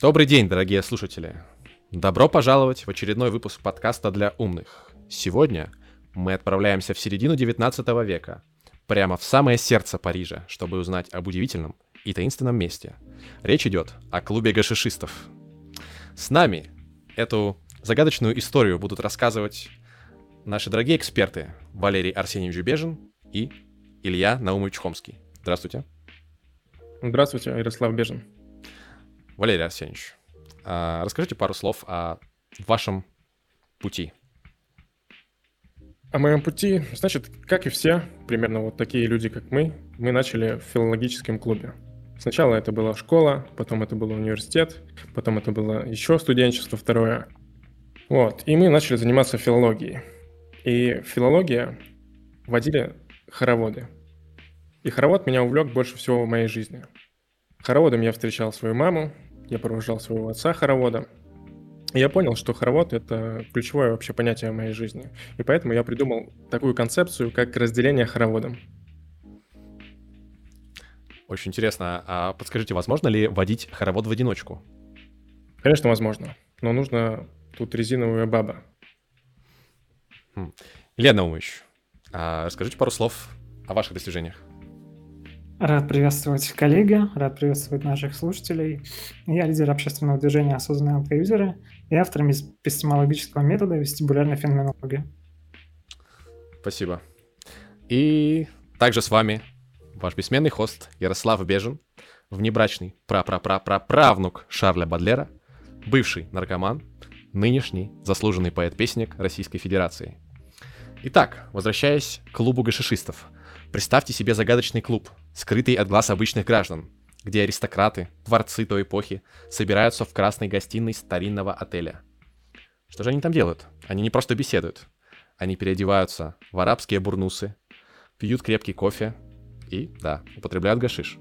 Добрый день, дорогие слушатели. Добро пожаловать в очередной выпуск подкаста для умных. Сегодня мы отправляемся в середину 19 века, прямо в самое сердце Парижа, чтобы узнать об удивительном и таинственном месте. Речь идет о клубе гашишистов. С нами эту загадочную историю будут рассказывать наши дорогие эксперты Валерий Арсеньевич Бежин и Илья Наумович Хомский. Здравствуйте. Здравствуйте, Ярослав Бежин. Валерий Арсеньевич, а, расскажите пару слов о вашем пути. О моем пути, значит, как и все, примерно вот такие люди, как мы, мы начали в филологическом клубе. Сначала это была школа, потом это был университет, потом это было еще студенчество второе. Вот, и мы начали заниматься филологией. И филология водили хороводы. И хоровод меня увлек больше всего в моей жизни. Хороводом я встречал свою маму, я провожал своего отца хороводом. И я понял, что хоровод — это ключевое вообще понятие в моей жизни. И поэтому я придумал такую концепцию, как разделение хороводом. Очень интересно. А подскажите, возможно ли водить хоровод в одиночку? Конечно, возможно. Но нужно тут резиновая баба. Хм. Илья Наумович, а расскажите пару слов о ваших достижениях. Рад приветствовать коллеги, рад приветствовать наших слушателей. Я лидер общественного движения «Осознанные алкоюзеры» и автор эпистемологического метода вестибулярной феноменологии. Спасибо. И также с вами ваш бессменный хост Ярослав Бежин, внебрачный пра-пра-пра-пра-правнук Шарля Бадлера, бывший наркоман, нынешний заслуженный поэт-песенник Российской Федерации. Итак, возвращаясь к клубу гашишистов – Представьте себе загадочный клуб, скрытый от глаз обычных граждан, где аристократы, творцы той эпохи, собираются в красной гостиной старинного отеля. Что же они там делают? Они не просто беседуют. Они переодеваются в арабские бурнусы, пьют крепкий кофе и, да, употребляют гашиш.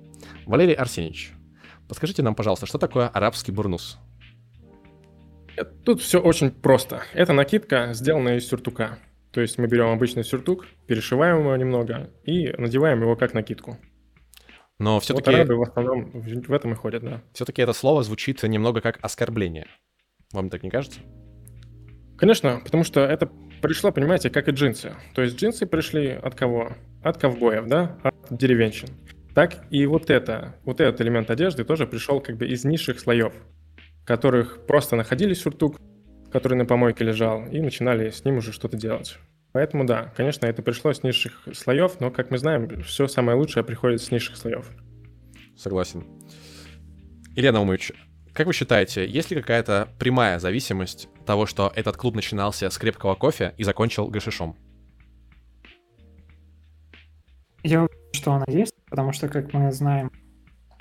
Валерий Арсеньевич, подскажите нам, пожалуйста, что такое арабский бурнус? Тут все очень просто. Это накидка, сделанная из сюртука. То есть мы берем обычный сюртук, перешиваем его немного и надеваем его как накидку. Но все-таки... Вот арабы в основном в этом и ходят, да. Все-таки это слово звучит немного как оскорбление. Вам так не кажется? Конечно, потому что это пришло, понимаете, как и джинсы. То есть джинсы пришли от кого? От ковбоев, да? От деревенщин. Так и вот это, вот этот элемент одежды тоже пришел как бы из низших слоев, которых просто находили сюртук, который на помойке лежал, и начинали с ним уже что-то делать. Поэтому да, конечно, это пришло с низших слоев, но, как мы знаем, все самое лучшее приходит с низших слоев. Согласен. Илья Наумович, как вы считаете, есть ли какая-то прямая зависимость того, что этот клуб начинался с крепкого кофе и закончил гашишом? Я уверен, что она есть, потому что, как мы знаем,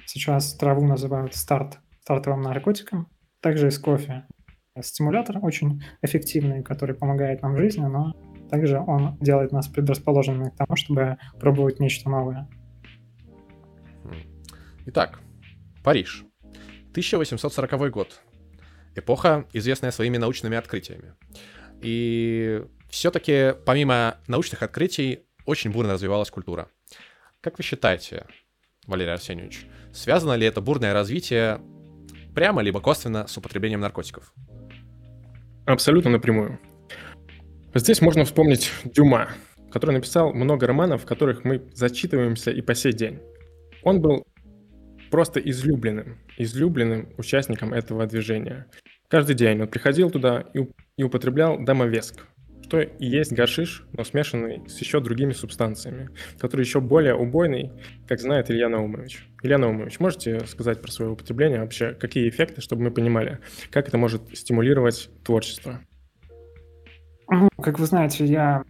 сейчас траву называют старт, стартовым наркотиком, также и с кофе стимулятор очень эффективный, который помогает нам в жизни, но также он делает нас предрасположенными к тому, чтобы пробовать нечто новое. Итак, Париж. 1840 год. Эпоха, известная своими научными открытиями. И все-таки, помимо научных открытий, очень бурно развивалась культура. Как вы считаете, Валерий Арсеньевич, связано ли это бурное развитие прямо либо косвенно с употреблением наркотиков? Абсолютно напрямую. Здесь можно вспомнить Дюма, который написал много романов, в которых мы зачитываемся и по сей день. Он был просто излюбленным, излюбленным участником этого движения. Каждый день он приходил туда и, употреблял домовеск, что и есть гашиш, но смешанный с еще другими субстанциями, который еще более убойный, как знает Илья Наумович. Илья Наумович, можете сказать про свое употребление вообще, какие эффекты, чтобы мы понимали, как это может стимулировать творчество? Ну, как вы знаете, я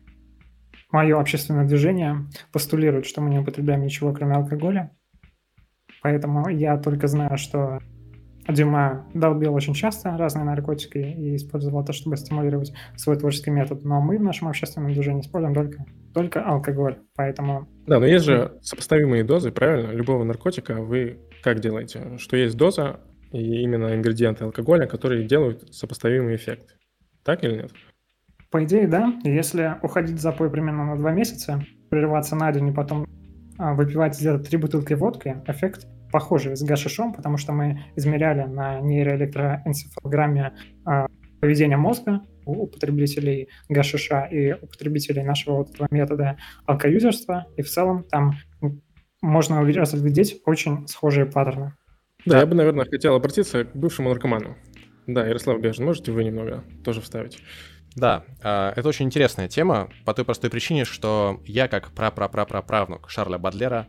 мое общественное движение постулирует, что мы не употребляем ничего, кроме алкоголя. Поэтому я только знаю, что Дюма долбил очень часто разные наркотики и использовал это, чтобы стимулировать свой творческий метод. Но мы в нашем общественном движении используем только, только алкоголь, поэтому... Да, но есть же сопоставимые дозы, правильно? Любого наркотика вы как делаете? Что есть доза и именно ингредиенты алкоголя, которые делают сопоставимый эффект. Так или нет? По идее, да. Если уходить в запой примерно на два месяца, прерываться на день и потом а, выпивать где-то три бутылки водки, эффект похожие с гашишом, потому что мы измеряли на нейроэлектроэнцефалограмме э, поведение мозга у потребителей гашиша и у потребителей нашего вот этого метода алкоюзерства, и в целом там можно разглядеть очень схожие паттерны. Да, я бы, наверное, хотел обратиться к бывшему наркоману. Да, Ярослав Бежин, можете вы немного тоже вставить? Да, а, это очень интересная тема по той простой причине, что я, как пра-пра-пра-пра-правнук Шарля Бадлера,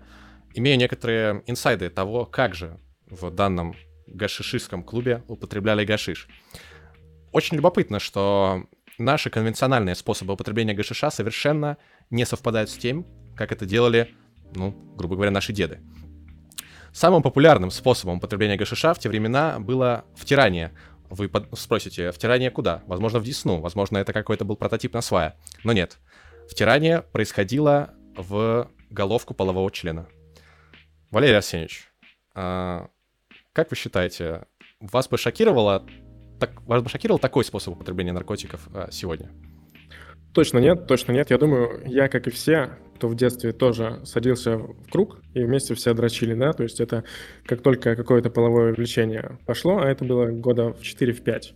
имею некоторые инсайды того, как же в данном гашишистском клубе употребляли гашиш. Очень любопытно, что наши конвенциональные способы употребления гашиша совершенно не совпадают с тем, как это делали, ну, грубо говоря, наши деды. Самым популярным способом употребления гашиша в те времена было втирание. Вы спросите, втирание куда? Возможно, в десну, возможно, это какой-то был прототип на свая. Но нет. Втирание происходило в головку полового члена. Валерий Арсеньевич, а, как вы считаете, вас бы шокировало, так, вас бы шокировал такой способ употребления наркотиков а, сегодня? Точно нет, точно нет. Я думаю, я, как и все, кто в детстве тоже садился в круг, и вместе все дрочили, да, то есть это как только какое-то половое влечение пошло, а это было года в 4-5,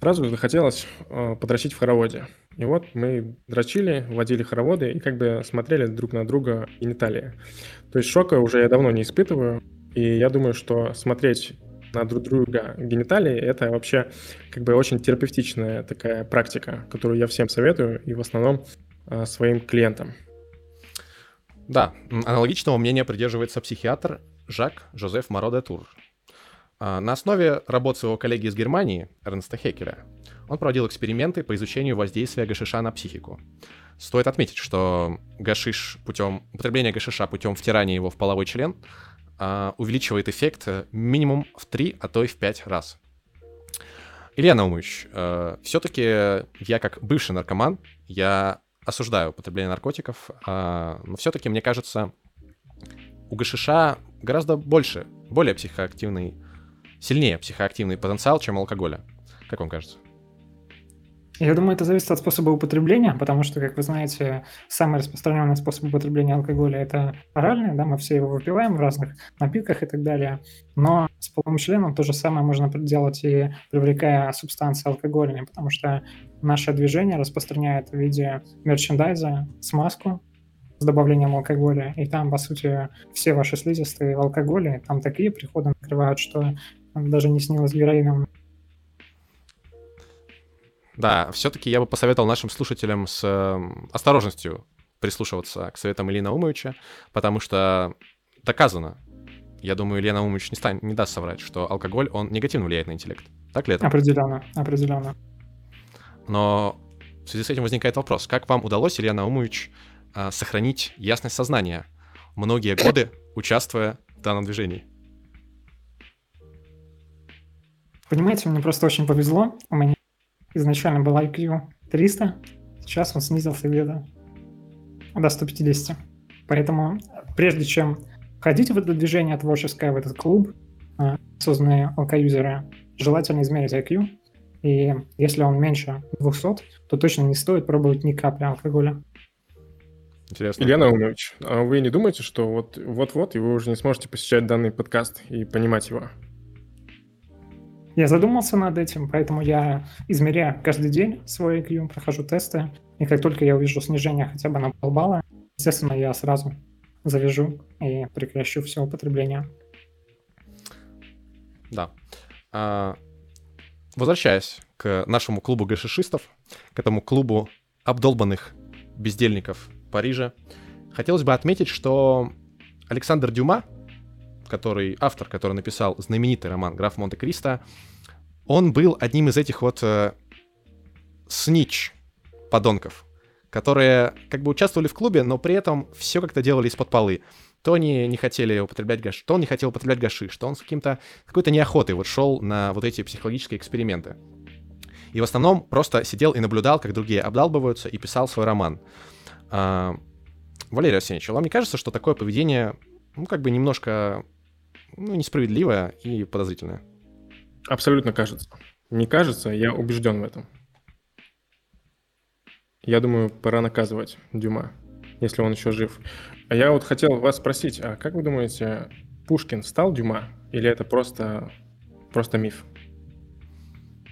сразу захотелось э, подрочить в хороводе. И вот мы дрочили, водили хороводы и как бы смотрели друг на друга гениталии. То есть шока уже я давно не испытываю, и я думаю, что смотреть на друг друга гениталии, это вообще как бы очень терапевтичная такая практика, которую я всем советую и в основном э, своим клиентам. Да, аналогичного мнения придерживается психиатр Жак Жозеф Моро Тур. А, на основе работ своего коллеги из Германии, Эрнста Хекеля, он проводил эксперименты по изучению воздействия гашиша на психику. Стоит отметить, что гашиш путем употребления гашиша путем втирания его в половой член а, увеличивает эффект минимум в 3, а то и в 5 раз. Илья Наумович, э, все-таки я как бывший наркоман, я осуждаю употребление наркотиков, э, но все-таки мне кажется, у гашиша гораздо больше, более психоактивный, сильнее психоактивный потенциал, чем у алкоголя. Как вам кажется? Я думаю, это зависит от способа употребления, потому что, как вы знаете, самый распространенный способ употребления алкоголя – это оральный, да, мы все его выпиваем в разных напитках и так далее. Но с половым членом то же самое можно делать и привлекая субстанции алкогольные, потому что наше движение распространяет в виде мерчендайза смазку, с добавлением алкоголя, и там, по сути, все ваши слизистые в алкоголе, там такие приходы накрывают, что даже не снилось героином да, все-таки я бы посоветовал нашим слушателям с эм, осторожностью прислушиваться к советам Ильи Наумовича, потому что доказано, я думаю, Илья Наумович не, станет, не даст соврать, что алкоголь, он негативно влияет на интеллект. Так ли это? Определенно, определенно. Но в связи с этим возникает вопрос, как вам удалось, Илья Наумович, э, сохранить ясность сознания, многие годы участвуя в данном движении? Понимаете, мне просто очень повезло. У меня изначально был IQ 300, сейчас он снизился где-то до 150. Поэтому прежде чем входить в это движение творческое, в этот клуб, а, созданные алкоюзеры, желательно измерить IQ. И если он меньше 200, то точно не стоит пробовать ни капли алкоголя. Интересно. Илья Наумович, а вы не думаете, что вот вот-вот и вы уже не сможете посещать данный подкаст и понимать его? Я задумался над этим, поэтому я измеряю каждый день свой IQ, прохожу тесты, и как только я увижу снижение хотя бы на полбалла, естественно, я сразу завяжу и прекращу все употребление. Да. А, возвращаясь к нашему клубу гашишистов, к этому клубу обдолбанных бездельников Парижа, хотелось бы отметить, что Александр Дюма, который автор, который написал знаменитый роман «Граф Монте-Кристо», он был одним из этих вот э, снич подонков, которые как бы участвовали в клубе, но при этом все как-то делали из-под полы. То они не хотели употреблять гаш, то он не хотел употреблять гаши, что он с каким-то какой-то неохотой вот шел на вот эти психологические эксперименты. И в основном просто сидел и наблюдал, как другие обдалбываются, и писал свой роман. А, Валерий Арсеньевич, вам не кажется, что такое поведение, ну, как бы немножко ну, несправедливое и подозрительное. Абсолютно кажется. Не кажется, я убежден в этом. Я думаю, пора наказывать Дюма, если он еще жив. А я вот хотел вас спросить, а как вы думаете, Пушкин стал Дюма или это просто, просто миф?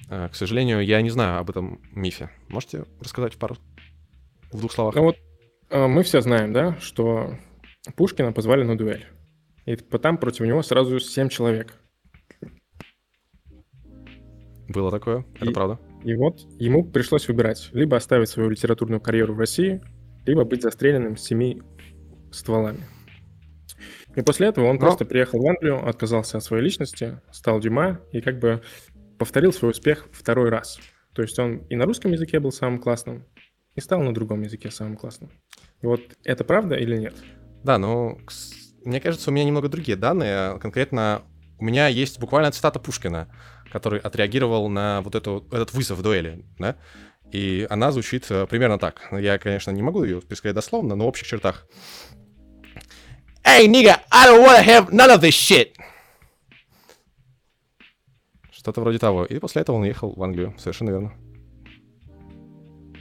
А, к сожалению, я не знаю об этом мифе. Можете рассказать в пару, в двух словах? Ну вот а, мы все знаем, да, что Пушкина позвали на дуэль. И там против него сразу семь человек. Было такое, и, это правда. И вот ему пришлось выбирать, либо оставить свою литературную карьеру в России, либо быть застреленным семи стволами. И после этого он Но... просто приехал в Англию, отказался от своей личности, стал Дюма и как бы повторил свой успех второй раз. То есть он и на русском языке был самым классным, и стал на другом языке самым классным. И вот это правда или нет? Да, ну, мне кажется, у меня немного другие данные. Конкретно у меня есть буквально цитата Пушкина, который отреагировал на вот эту, этот вызов в дуэли, да? И она звучит э, примерно так. Я, конечно, не могу ее пересказать дословно, но в общих чертах. Hey, nigga, I don't wanna have none of this shit. Что-то вроде того. И после этого он ехал в Англию. Совершенно верно.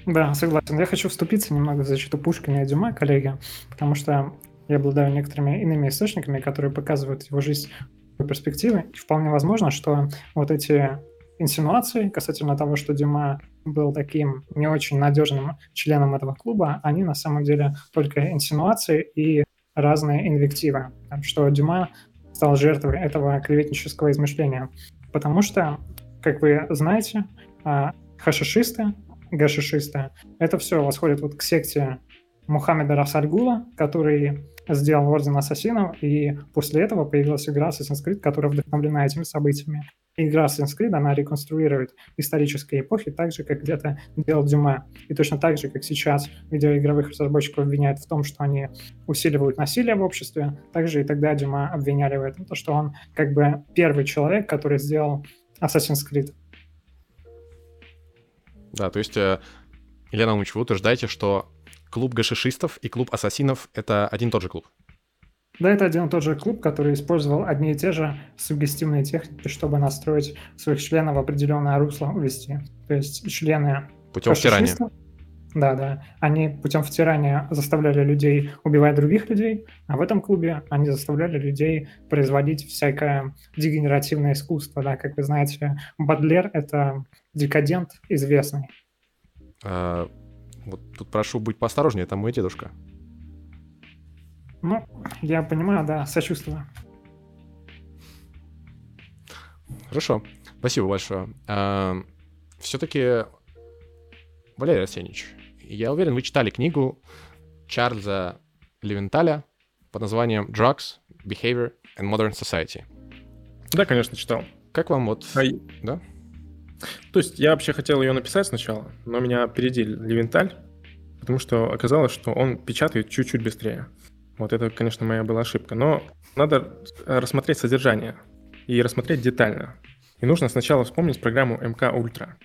Да, согласен. Я хочу вступиться немного в защиту Пушкина и Дюма, коллеги, потому что я обладаю некоторыми иными источниками, которые показывают его жизнь перспективы. И вполне возможно, что вот эти инсинуации касательно того, что Дюма был таким не очень надежным членом этого клуба, они на самом деле только инсинуации и разные инвективы, что Дюма стал жертвой этого клеветнического измышления. Потому что, как вы знаете, а, хашишисты, гашишисты, это все восходит вот к секте Мухаммеда Расальгула, который сделал Орден Ассасинов, и после этого появилась игра Assassin's Creed, которая вдохновлена этими событиями. игра Assassin's Creed, она реконструирует исторические эпохи так же, как где-то делал Дюма. И точно так же, как сейчас видеоигровых разработчиков обвиняют в том, что они усиливают насилие в обществе, также и тогда Дюма обвиняли в этом, то, что он как бы первый человек, который сделал Assassin's Creed. Да, то есть, э, Елена вы утверждаете, что клуб гашишистов и клуб ассасинов — это один и тот же клуб? Да, это один и тот же клуб, который использовал одни и те же сугестивные техники, чтобы настроить своих членов в определенное русло увести. То есть члены... Путем втирания. Да, да. Они путем втирания заставляли людей убивать других людей, а в этом клубе они заставляли людей производить всякое дегенеративное искусство. Да, как вы знаете, Бадлер — это декадент известный. А, вот тут прошу быть поосторожнее, это мой дедушка. Ну, я понимаю, да, сочувствую. Хорошо, спасибо большое. А, все-таки, Валерий Арсеньевич, я уверен, вы читали книгу Чарльза Левенталя под названием Drugs, Behavior and Modern Society. Да, конечно, читал. Как вам вот... А... Да? То есть я вообще хотел ее написать сначала, но меня опередил Левенталь, потому что оказалось, что он печатает чуть-чуть быстрее. Вот это, конечно, моя была ошибка. Но надо рассмотреть содержание и рассмотреть детально. И нужно сначала вспомнить программу МК Ультра.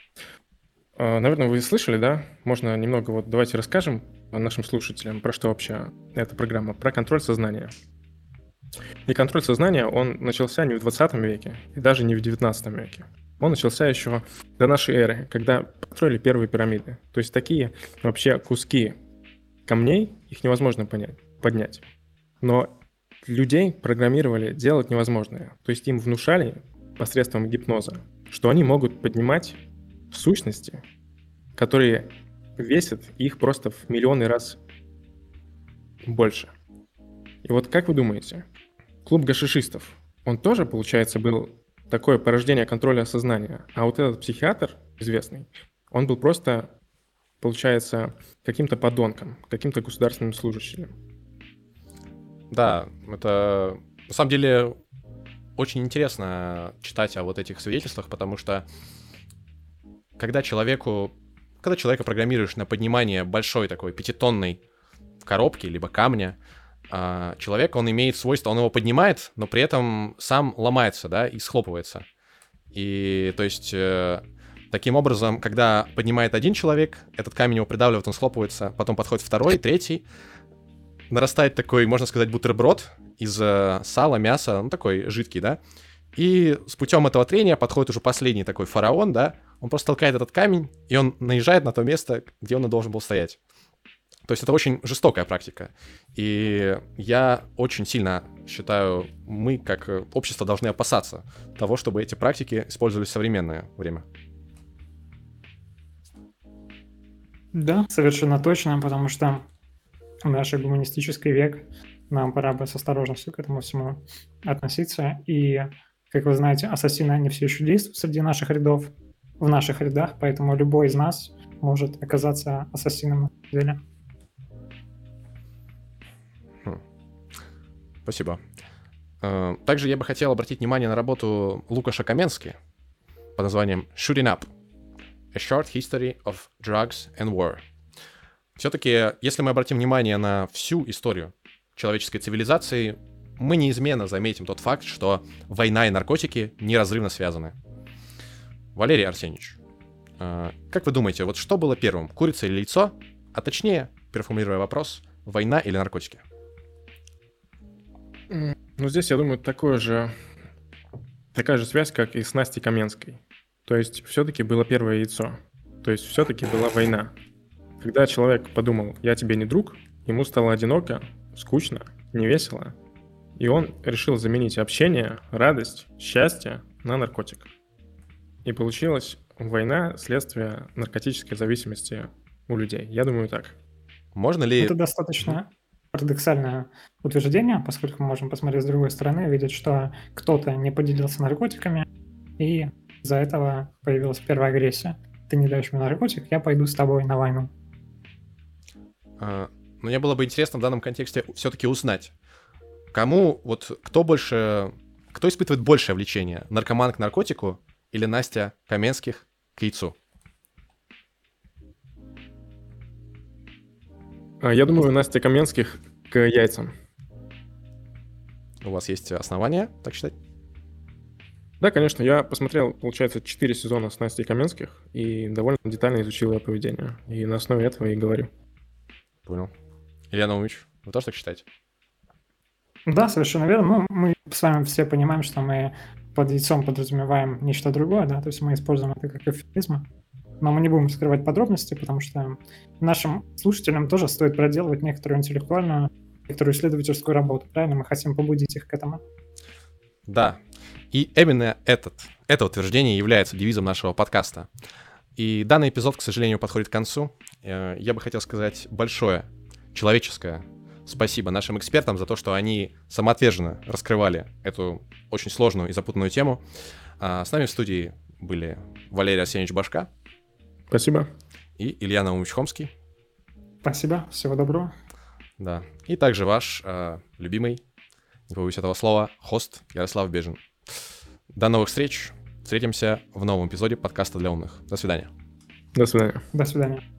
А, наверное, вы слышали, да? Можно немного вот давайте расскажем нашим слушателям, про что вообще эта программа. Про контроль сознания. И контроль сознания, он начался не в 20 веке, и даже не в 19 веке. Он начался еще до нашей эры, когда построили первые пирамиды. То есть такие вообще куски камней, их невозможно понять поднять. Но людей программировали делать невозможное. То есть им внушали посредством гипноза, что они могут поднимать сущности, которые весят их просто в миллионы раз больше. И вот как вы думаете, клуб гашишистов, он тоже, получается, был такое порождение контроля сознания, а вот этот психиатр известный, он был просто, получается, каким-то подонком, каким-то государственным служащим. Да, это на самом деле очень интересно читать о вот этих свидетельствах, потому что когда человеку, когда человека программируешь на поднимание большой такой пятитонной коробки либо камня, человек, он имеет свойство, он его поднимает, но при этом сам ломается, да, и схлопывается. И то есть э, таким образом, когда поднимает один человек, этот камень его придавливает, он схлопывается, потом подходит второй, третий, нарастает такой, можно сказать, бутерброд из э, сала, мяса, ну такой жидкий, да. И с путем этого трения подходит уже последний такой фараон, да. Он просто толкает этот камень, и он наезжает на то место, где он должен был стоять. То есть это очень жестокая практика. И я очень сильно считаю, мы как общество должны опасаться того, чтобы эти практики использовались в современное время. Да, совершенно точно, потому что в наш гуманистический век нам пора бы с осторожностью к этому всему относиться. И, как вы знаете, ассасины, они все еще действуют среди наших рядов, в наших рядах, поэтому любой из нас может оказаться ассасином на деле. Спасибо. Э, также я бы хотел обратить внимание на работу Лукаша Каменски под названием Shooting Up – A Short History of Drugs and War. Все-таки, если мы обратим внимание на всю историю человеческой цивилизации, мы неизменно заметим тот факт, что война и наркотики неразрывно связаны. Валерий Арсеньевич, э, как вы думаете, вот что было первым, курица или яйцо? А точнее, переформулируя вопрос, война или наркотики? Ну, здесь, я думаю, такое же, такая же связь, как и с Настей Каменской. То есть, все-таки было первое яйцо. То есть, все-таки была война. Когда человек подумал, я тебе не друг, ему стало одиноко, скучно, невесело, и он решил заменить общение, радость, счастье на наркотик. И получилась война следствие наркотической зависимости у людей. Я думаю так. Можно ли... Это достаточно парадоксальное утверждение, поскольку мы можем посмотреть с другой стороны, видеть, что кто-то не поделился наркотиками, и из-за этого появилась первая агрессия. Ты не даешь мне наркотик, я пойду с тобой на войну. А, мне было бы интересно в данном контексте все-таки узнать, кому, вот кто больше, кто испытывает большее влечение, наркоман к наркотику или Настя Каменских к яйцу? Я думаю, Настя Каменских к яйцам. У вас есть основания так считать? Да, конечно, я посмотрел, получается, 4 сезона с Настей Каменских и довольно детально изучил ее поведение. И на основе этого и говорю. Понял. Илья Наумович, вы тоже так считаете? Да, совершенно верно. Ну, мы с вами все понимаем, что мы под яйцом подразумеваем нечто другое, да, то есть мы используем это как эвфемизм. Но мы не будем скрывать подробности, потому что нашим слушателям тоже стоит проделывать некоторую интеллектуальную, некоторую исследовательскую работу, правильно? Мы хотим побудить их к этому. Да. И именно этот, это утверждение является девизом нашего подкаста. И данный эпизод, к сожалению, подходит к концу. Э, я бы хотел сказать большое человеческое спасибо нашим экспертам за то, что они самоотверженно раскрывали эту очень сложную и запутанную тему. А с нами в студии были Валерий Арсеньевич Башка. Спасибо. И Илья Наумович Хомский. Спасибо, всего доброго. Да. И также ваш э, любимый, не побоюсь этого слова, хост Ярослав Бежин. До новых встреч. Встретимся в новом эпизоде подкаста для умных. До свидания. До свидания. До свидания.